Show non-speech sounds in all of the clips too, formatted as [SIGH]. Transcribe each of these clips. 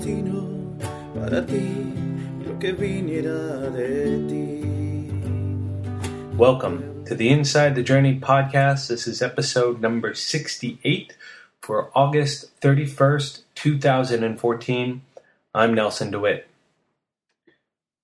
destino para ti lo que viniera de ti. Welcome to the Inside the Journey podcast. This is episode number 68 for August 31st, 2014. I'm Nelson DeWitt.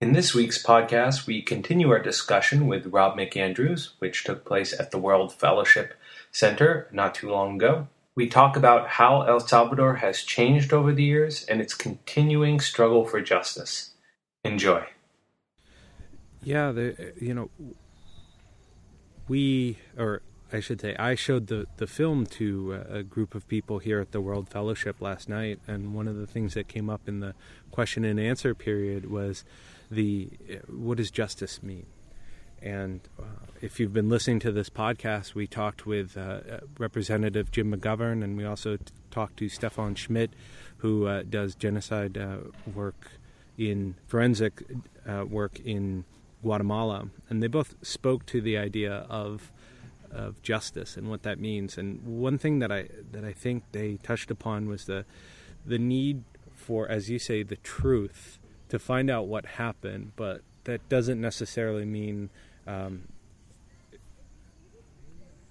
In this week's podcast, we continue our discussion with Rob McAndrews, which took place at the World Fellowship Center not too long ago. We talk about how El Salvador has changed over the years and its continuing struggle for justice. Enjoy. Yeah, the, you know, we, or I should say, I showed the, the film to a group of people here at the World Fellowship last night, and one of the things that came up in the question and answer period was the what does justice mean? And uh, if you've been listening to this podcast, we talked with uh, Representative Jim McGovern, and we also t- talked to Stefan Schmitt, who uh, does genocide uh, work in forensic uh, work in Guatemala. And they both spoke to the idea of of justice and what that means. And one thing that I that I think they touched upon was the the need for, as you say, the truth to find out what happened, but that doesn't necessarily mean um,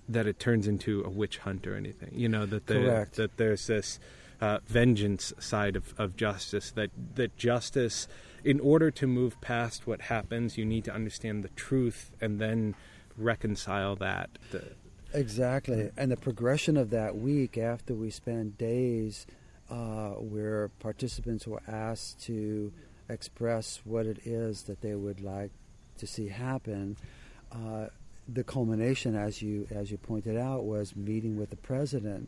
that it turns into a witch hunt or anything. You know that the, that there's this uh, vengeance side of, of justice. That that justice, in order to move past what happens, you need to understand the truth and then reconcile that. The, exactly, and the progression of that week after we spent days uh, where participants were asked to express what it is that they would like to see happen. Uh, the culmination, as you as you pointed out, was meeting with the president,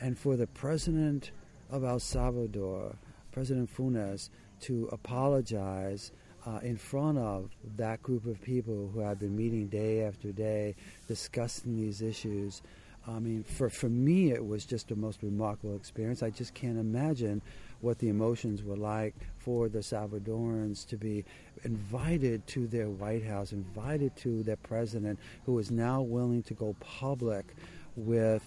and for the president of El Salvador, President Funes, to apologize uh, in front of that group of people who had been meeting day after day, discussing these issues. I mean, for, for me, it was just the most remarkable experience. I just can't imagine what the emotions were like for the Salvadorans to be invited to their White House, invited to their president, who is now willing to go public with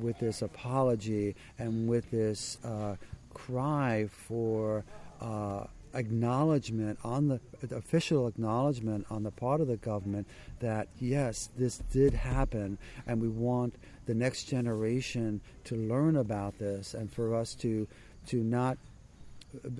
with this apology and with this uh, cry for uh, acknowledgement on the, official acknowledgement on the part of the government that yes, this did happen, and we want the next generation to learn about this and for us to to not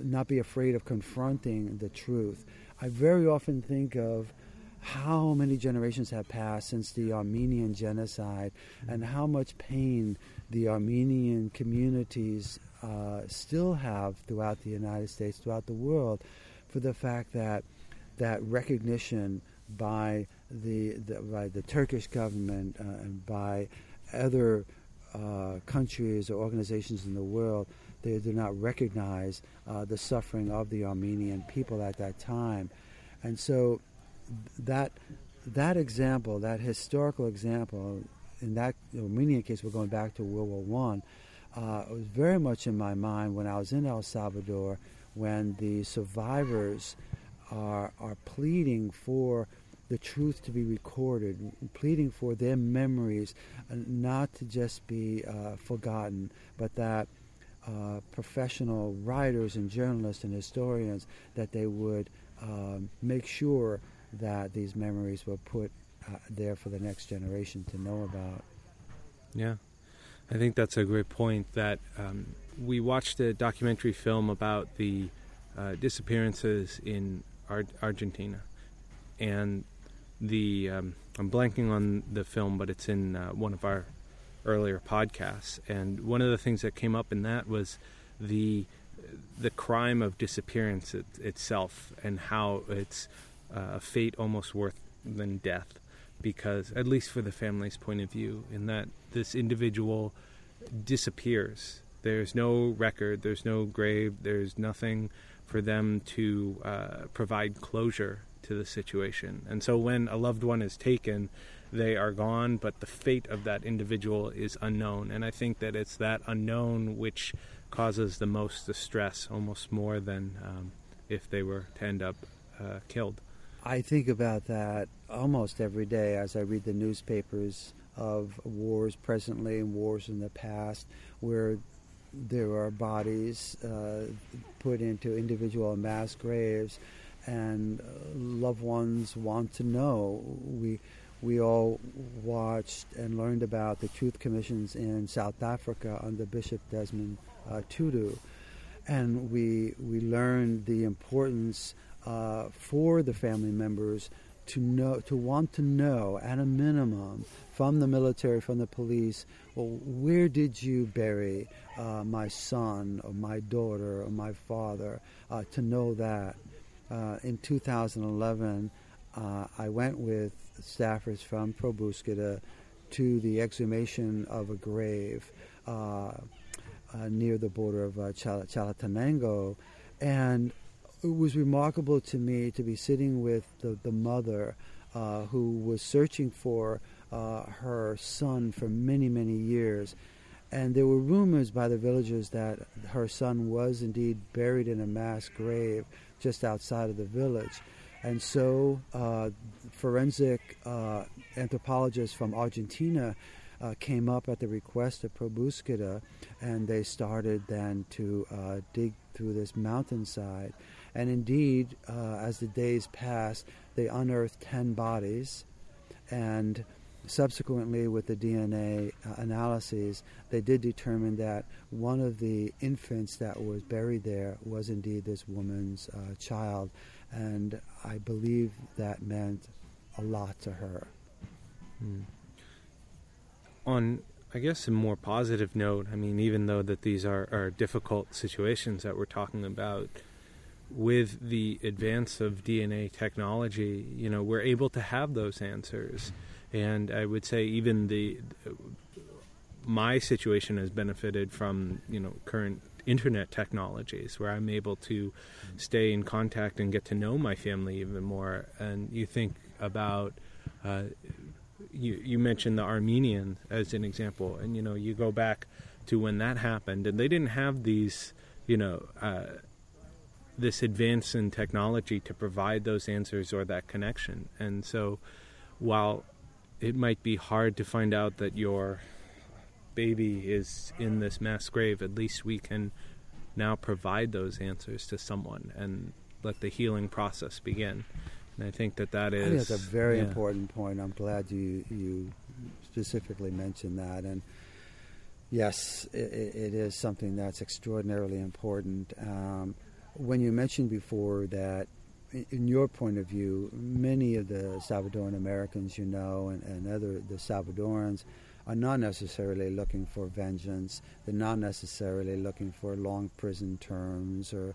not be afraid of confronting the truth. I very often think of how many generations have passed since the Armenian genocide and how much pain the Armenian communities uh, still have throughout the United States, throughout the world, for the fact that that recognition by the, the by the Turkish government uh, and by other uh, countries or organizations in the world, they do not recognize uh, the suffering of the Armenian people at that time, and so that that example, that historical example, in that Armenian case, we're going back to World War One. Uh, was very much in my mind when I was in El Salvador, when the survivors are are pleading for the truth to be recorded, pleading for their memories uh, not to just be uh, forgotten, but that uh, professional writers and journalists and historians that they would um, make sure that these memories were put uh, there for the next generation to know about. Yeah, I think that's a great point. That um, we watched a documentary film about the uh, disappearances in Ar- Argentina, and the um, I'm blanking on the film, but it's in uh, one of our earlier podcasts. And one of the things that came up in that was the the crime of disappearance it, itself and how it's a fate almost worse than death because at least for the family's point of view in that this individual disappears there's no record there's no grave there's nothing for them to uh, provide closure to the situation. And so when a loved one is taken, they are gone, but the fate of that individual is unknown. And I think that it's that unknown which causes the most distress, almost more than um, if they were to end up uh, killed. I think about that almost every day as I read the newspapers of wars presently and wars in the past, where there are bodies uh, put into individual mass graves, and uh, loved ones want to know. We we all watched and learned about the truth commissions in South Africa under Bishop Desmond uh, Tutu, and we we learned the importance uh, for the family members to know to want to know at a minimum from the military from the police well where did you bury uh, my son or my daughter or my father uh, to know that? Uh, in 2011 uh, I went with staffers from Pro-Búsqueda to the exhumation of a grave uh, uh, near the border of Chal- Chalatenango. And it was remarkable to me to be sitting with the, the mother uh, who was searching for uh, her son for many, many years. And there were rumors by the villagers that her son was indeed buried in a mass grave just outside of the village. And so, uh, forensic uh, anthropologists from Argentina uh, came up at the request of Pro-Búsqueda, and they started then to uh, dig through this mountainside. And indeed, uh, as the days passed, they unearthed 10 bodies. And subsequently, with the DNA uh, analyses, they did determine that one of the infants that was buried there was indeed this woman's uh, child. And I believe that meant a lot to her. Hmm. On I guess a more positive note, I mean, even though that these are, are difficult situations that we're talking about, with the advance of DNA technology, you know, we're able to have those answers. And I would say even the my situation has benefited from you know current internet technologies where I'm able to stay in contact and get to know my family even more. And you think about uh, you you mentioned the Armenian as an example, and you know you go back to when that happened, and they didn't have these you know. Uh, this advance in technology to provide those answers or that connection. And so, while it might be hard to find out that your baby is in this mass grave, at least we can now provide those answers to someone and let the healing process begin. And I think that that is. I think that's a very yeah. important point. I'm glad you you specifically mentioned that. And yes, it, it is something that's extraordinarily important. Um, when you mentioned before that, in your point of view, many of the Salvadoran Americans you know and, and other the Salvadorans are not necessarily looking for vengeance. They're not necessarily looking for long prison terms or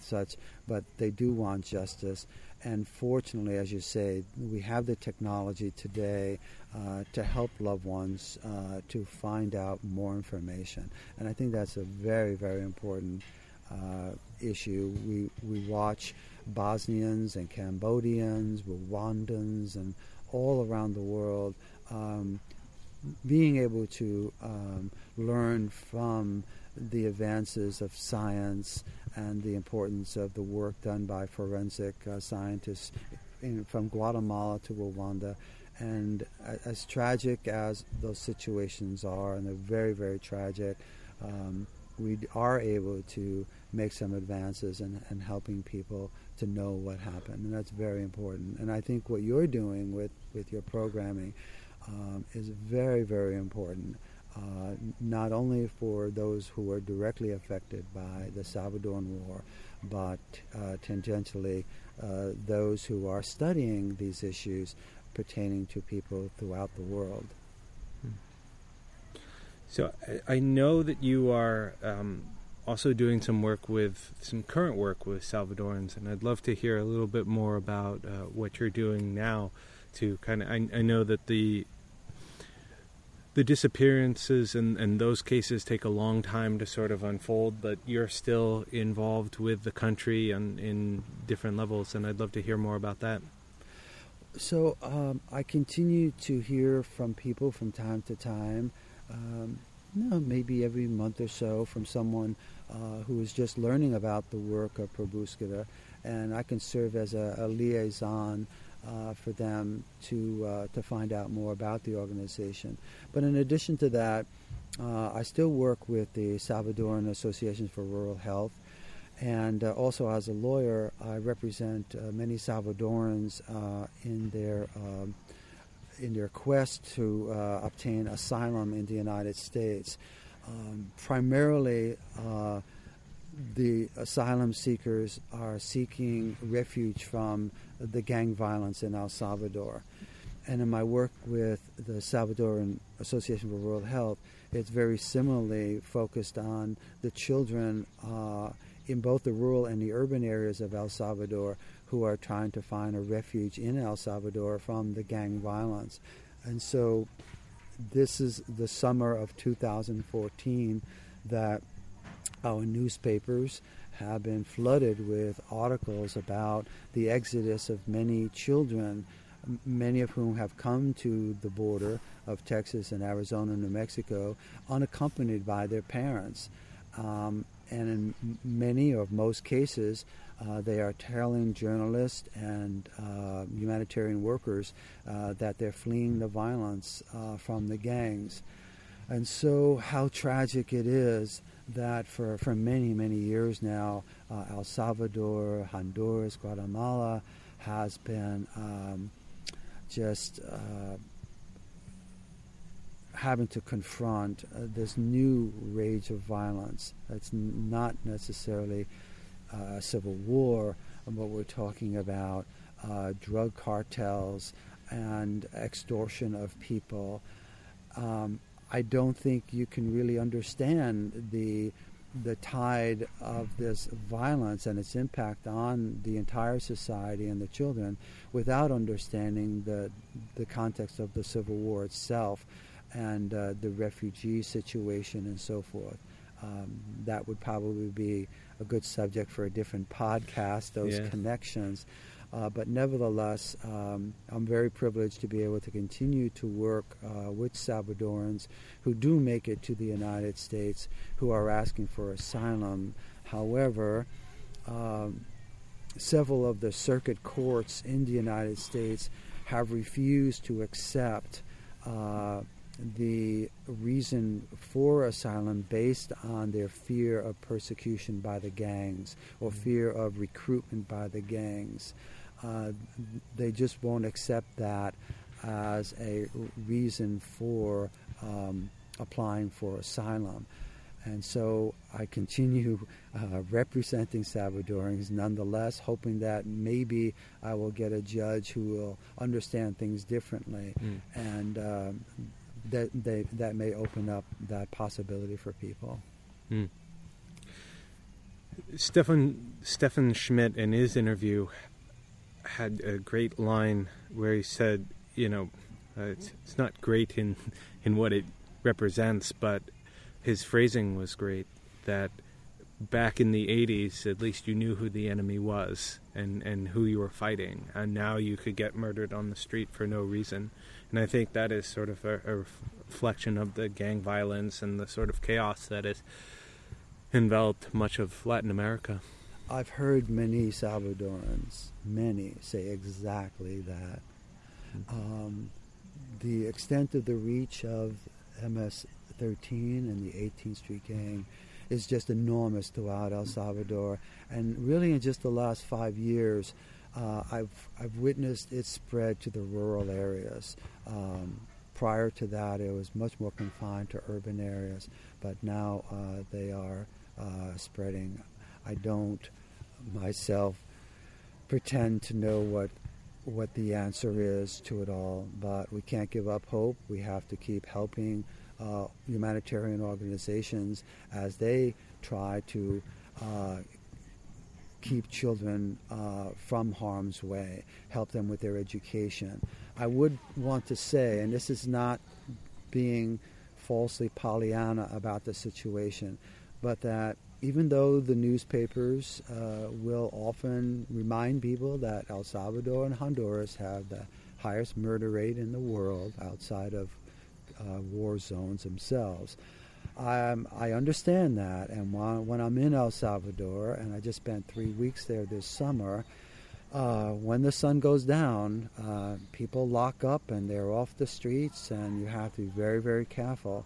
such, but they do want justice. And fortunately, as you say, we have the technology today uh, to help loved ones uh, to find out more information. And I think that's a very, very important uh, issue. We, we watch Bosnians and Cambodians, Rwandans, and all around the world um, being able to um, learn from the advances of science and the importance of the work done by forensic uh, scientists in, from Guatemala to Rwanda. And as tragic as those situations are, and they're very, very tragic, um, we are able to make some advances and, in helping people to know what happened, and that's very important. And I think what you're doing with, with your programming um, is very, very important, uh, not only for those who are directly affected by the Salvadoran War, but uh, tangentially uh, those who are studying these issues pertaining to people throughout the world. So I know that you are um, also doing some work with some current work with Salvadorans, and I'd love to hear a little bit more about uh, what you're doing now. To kind of, I, I, know that the the disappearances and, and those cases take a long time to sort of unfold, but you're still involved with the country and in different levels, and I'd love to hear more about that. So um, I continue to hear from people from time to time um, you know, maybe every month or so from someone uh, who is just learning about the work of Pro-Búsqueda, and I can serve as a, a liaison uh, for them to uh, to find out more about the organization. But in addition to that, uh, I still work with the Salvadoran Association for Rural Health. And uh, also, as a lawyer, I represent many Salvadorans in their um, in their quest to obtain asylum in the United States. Um, primarily, uh, the asylum seekers are seeking refuge from the gang violence in El Salvador. And in my work with the Salvadoran Association for Rural Health, it's very similarly focused on the children uh, in both the rural and the urban areas of El Salvador who are trying to find a refuge in El Salvador from the gang violence. And so this is the summer of 2014 that our newspapers have been flooded with articles about the exodus of many children, many of whom have come to the border of Texas and Arizona New Mexico unaccompanied by their parents. Um, and in many or most cases, uh, they are telling journalists and uh, humanitarian workers uh, that they're fleeing the violence uh, from the gangs. And so, how tragic it is that for, for many, many years now, uh, El Salvador, Honduras, Guatemala has been um, just having to confront this new rage of violence. that's not necessarily uh, civil war, but we're talking about uh, drug cartels and extortion of people. Um, I don't think you can really understand the the tide of this violence and its impact on the entire society and the children without understanding the the context of the Civil War itself and uh, the refugee situation and so forth. Um, that would probably be a good subject for a different podcast, those yeah. connections. Uh, but nevertheless, um, I'm very privileged to be able to continue to work uh, with Salvadorans who do make it to the United States who are asking for asylum. However, um, several of the circuit courts in the United States have refused to accept uh, the reason for asylum based on their fear of persecution by the gangs or mm-hmm. fear of recruitment by the gangs. Uh, they just won't accept that as a reason for um, applying for asylum. And so I continue uh, representing Salvadorans nonetheless, hoping that maybe I will get a judge who will understand things differently. Mm. And um, that they, that may open up that possibility for people. Mm. Stefan Stefan Schmitt in his interview had a great line where he said, you know, uh, it's, it's not great in [LAUGHS] in what it represents, but his phrasing was great. That back in the 80s, at least you knew who the enemy was and, and who you were fighting. And now you could get murdered on the street for no reason. And I think that is sort of a, a reflection of the gang violence and the sort of chaos that has enveloped much of Latin America. I've heard many Salvadorans, many, say exactly that. Um, the extent of the reach of MS 13 and the 18th Street Gang is just enormous throughout El Salvador. And really, in just the last five years, uh, I've, I've witnessed it spread to the rural areas. Um, prior to that, it was much more confined to urban areas, but now uh, they are uh, spreading. I don't myself pretend to know what what the answer is to it all, but we can't give up hope. We have to keep helping uh, humanitarian organizations as they try to uh, keep children uh, from harm's way, help them with their education. I would want to say, and this is not being falsely Pollyanna about the situation, but that even though the newspapers uh, will often remind people that El Salvador and Honduras have the highest murder rate in the world outside of uh, war zones themselves, um, I understand that. And when, when, I'm in El Salvador, and I just spent three weeks there this summer, uh, when the sun goes down, uh, people lock up and they're off the streets, and you have to be very, very careful.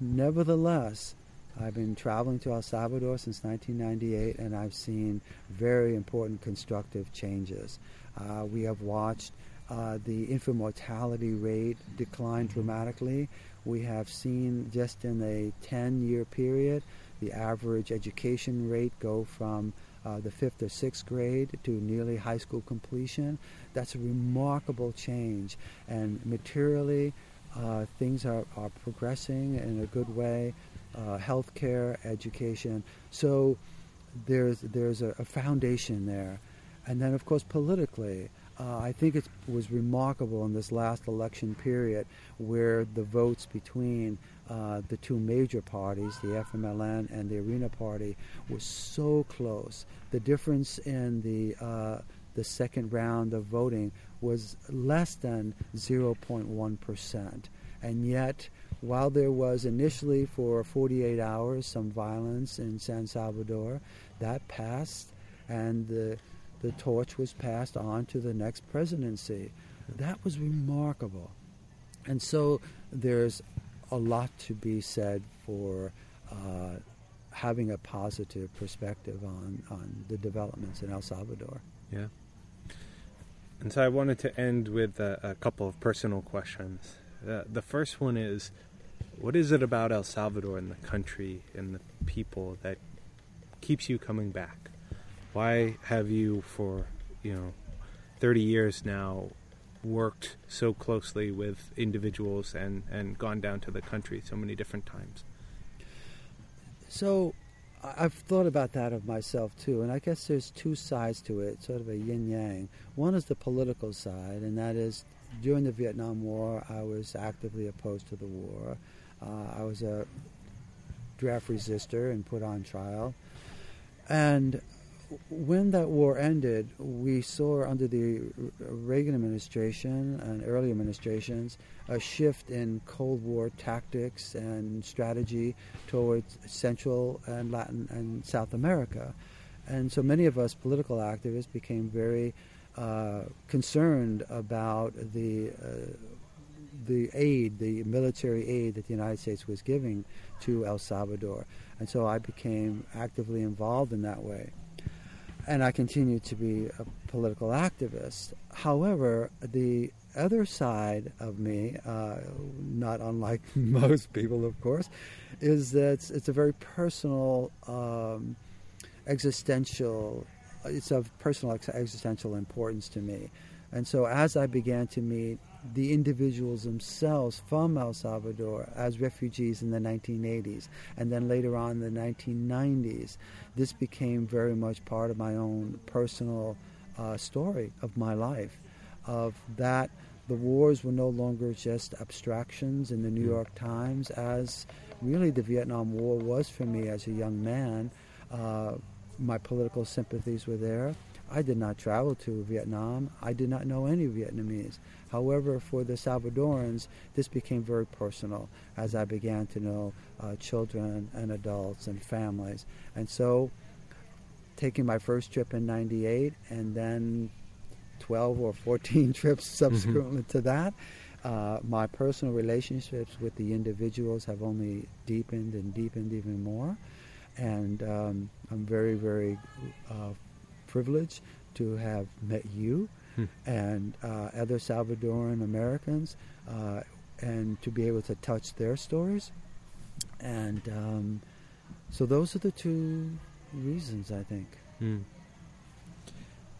nevertheless, I've been traveling to El Salvador since 1998, and I've seen very important constructive changes. Uh, we have watched uh, the infant mortality rate decline dramatically. We have seen just in a 10 year period the average education rate go from uh, the fifth or sixth grade to nearly high school completion. That's a remarkable change. And materially, uh, things are, are progressing in a good way. Uh, healthcare, education. So there's there's a, a, foundation there, and then of course politically, uh, I think it was remarkable in this last election period where the votes between uh, the two major parties, the FMLN and the Arena Party, was so close. The difference in the uh, the second round of voting was less than 0.1 percent, and yet. While there was initially for 48 hours some violence in San Salvador, that passed, and the the torch was passed on to the next presidency. That was remarkable. And so there's a lot to be said for uh, having a positive perspective on, on the developments in El Salvador. Yeah. And so I wanted to end with a, a couple of personal questions. Uh, the first one is what is it about El Salvador and the country and the people that keeps you coming back? Why have you for you know 30 years now worked so closely with individuals and and gone down to the country so many different times so I've thought about that of myself too, and I guess there's two sides to it, sort of a yin yang. One is the political side, and that is during the Vietnam War, I was actively opposed to the war. Uh, I was a draft resistor and put on trial. And when that war ended, we saw under the Reagan administration and early administrations a shift in Cold War tactics and strategy towards Central and Latin and South America. And so many of us political activists became very uh, concerned about the uh, the aid, the military aid that the United States was giving to El Salvador. And so I became actively involved in that way and I continue to be a political activist. However, the other side of me, uh, not unlike [LAUGHS] most people, of course, is that it's, it's a very personal, um, existential. It's of personal existential importance to me, and so as I began to meet the individuals themselves from El Salvador as refugees in the 1980s and then later on in the 1990s. This became very much part of my own personal uh, story of my life, of that the wars were no longer just abstractions in the New mm. York Times, as really the Vietnam War was for me as a young man. Uh, my political sympathies were there. I did not travel to Vietnam. I did not know any Vietnamese. However, for the Salvadorans, this became very personal as I began to know uh, children and adults and families. And so, taking my first trip in 98 and then 12 or 14 [LAUGHS] trips mm-hmm. subsequently mm-hmm. to that, uh, my personal relationships with the individuals have only deepened and deepened even more. And um, I'm very, very uh, privileged to have met you hmm. and uh, other Salvadoran Americans uh, and to be able to touch their stories. And um, so those are the two reasons, I think. Hmm.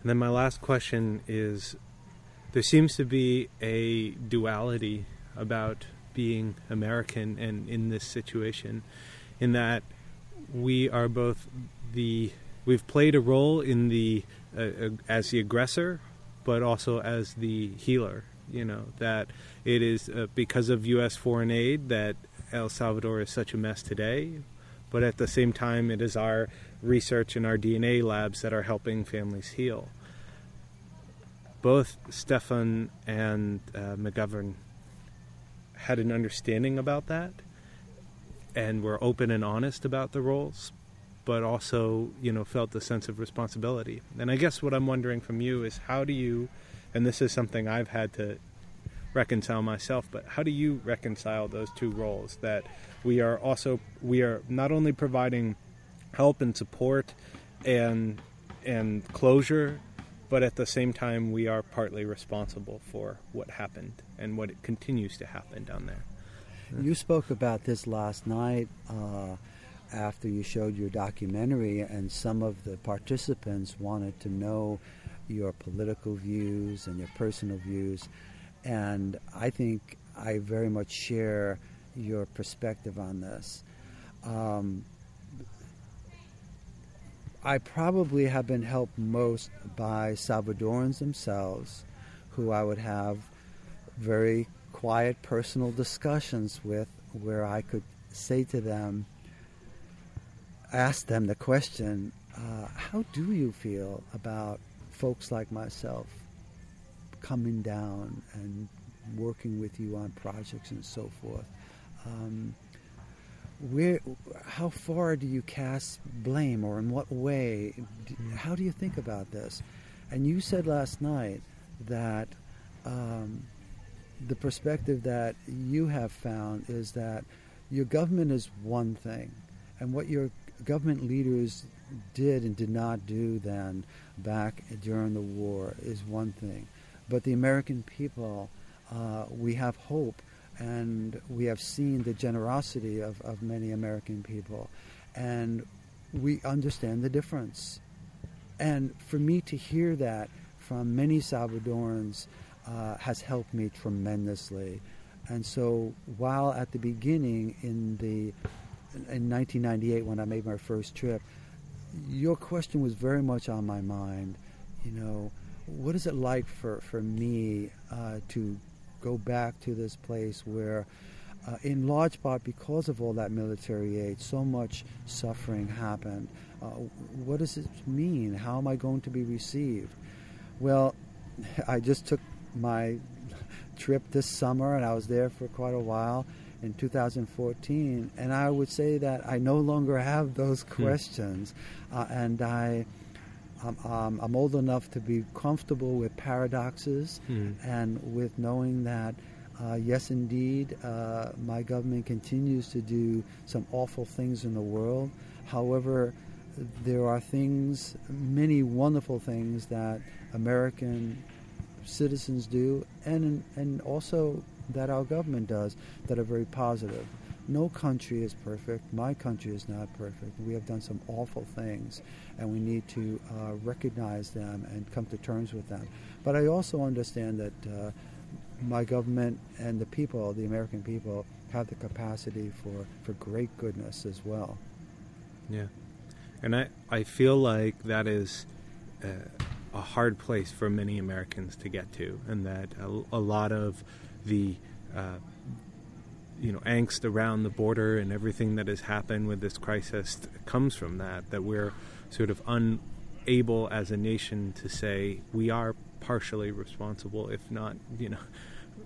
And then my last question is there seems to be a duality about being American and in this situation, in that we are both the we've played a role in the uh, uh, as the aggressor, but also as the healer. You know that it is uh, because of U.S. foreign aid that El Salvador is such a mess today, but at the same time, it is our research and our DNA labs that are helping families heal. Both Stefan and uh, McGovern had an understanding about that and were open and honest about the roles, but also you know felt the sense of responsibility. And I guess what I'm wondering from you is how do you, and this is something I've had to reconcile myself. But how do you reconcile those two roles? That we are also we are not only providing help and support and and closure, but at the same time we are partly responsible for what happened and what continues to happen down there. You spoke about this last night uh, after you showed your documentary, and some of the participants wanted to know your political views and your personal views. And I think I very much share your perspective on this. Um, I probably have been helped most by Salvadorans themselves, who I would have very quiet personal discussions with, where I could say to them, ask them the question, uh, How do you feel about folks like myself coming down and working with you on projects and so forth? Um, where, how far do you cast blame, or in what way? How do you think about this? And you said last night that um, the perspective that you have found is that your government is one thing, and what your government leaders did and did not do then back during the war is one thing, but the American people, uh, we have hope and we have seen the generosity of, of many American people, and we understand the difference. And for me to hear that from many Salvadorans uh, has helped me tremendously. And so, while at the beginning in the in 1998 when I made my first trip, your question was very much on my mind. You know, what is it like for for me uh, to go back to this place where, uh, in large part because of all that military aid, so much suffering happened. Uh, what does it mean? How am I going to be received? Well, [LAUGHS] I just took my [LAUGHS] trip this summer and I was there for quite a while in 2014, and I would say that I no longer have those questions, hmm. uh, and I. Um, um, I'm old enough to be comfortable with paradoxes mm. and with knowing that, uh, yes, indeed, uh, my government continues to do some awful things in the world. However, there are things, many wonderful things that American citizens do, and and also that our government does that are very positive. No country is perfect. My country is not perfect. We have done some awful things, and we need to uh, recognize them and come to terms with them. But I also understand that uh, my government and the people, the American people, have the capacity for, for great goodness as well. Yeah. And I, I feel like that is uh, a hard place for many Americans to get to, and that a, a lot of the uh, you know angst around the border and everything that has happened with this crisis comes from that that we're sort of unable as a nation to say we are partially responsible if not you know [LAUGHS]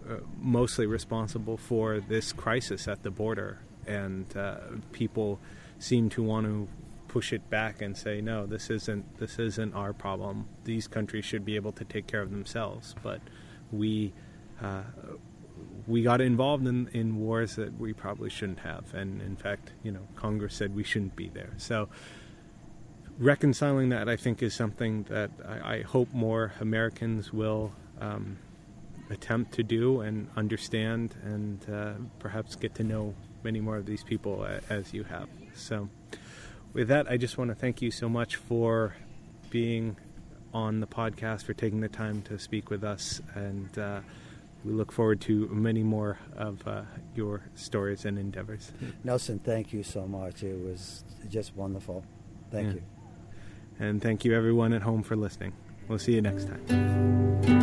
uh, mostly responsible for this crisis at the border. And uh, people seem to want to push it back and say no this isn't this isn't our problem. These countries should be able to take care of themselves. But we we got involved in, in wars that we probably shouldn't have. And in fact, you know, Congress said we shouldn't be there. So reconciling that, I think, is something that I, I hope more Americans will um, attempt to do and understand and uh, perhaps get to know many more of these people as you have. So with that, I just want to thank you so much for being on the podcast, for taking the time to speak with us and uh, we look forward to many more of uh, your stories and endeavors. Nelson, thank you so much. It was just wonderful. Thank yeah. you. And thank you, everyone at home, for listening. We'll see you next time.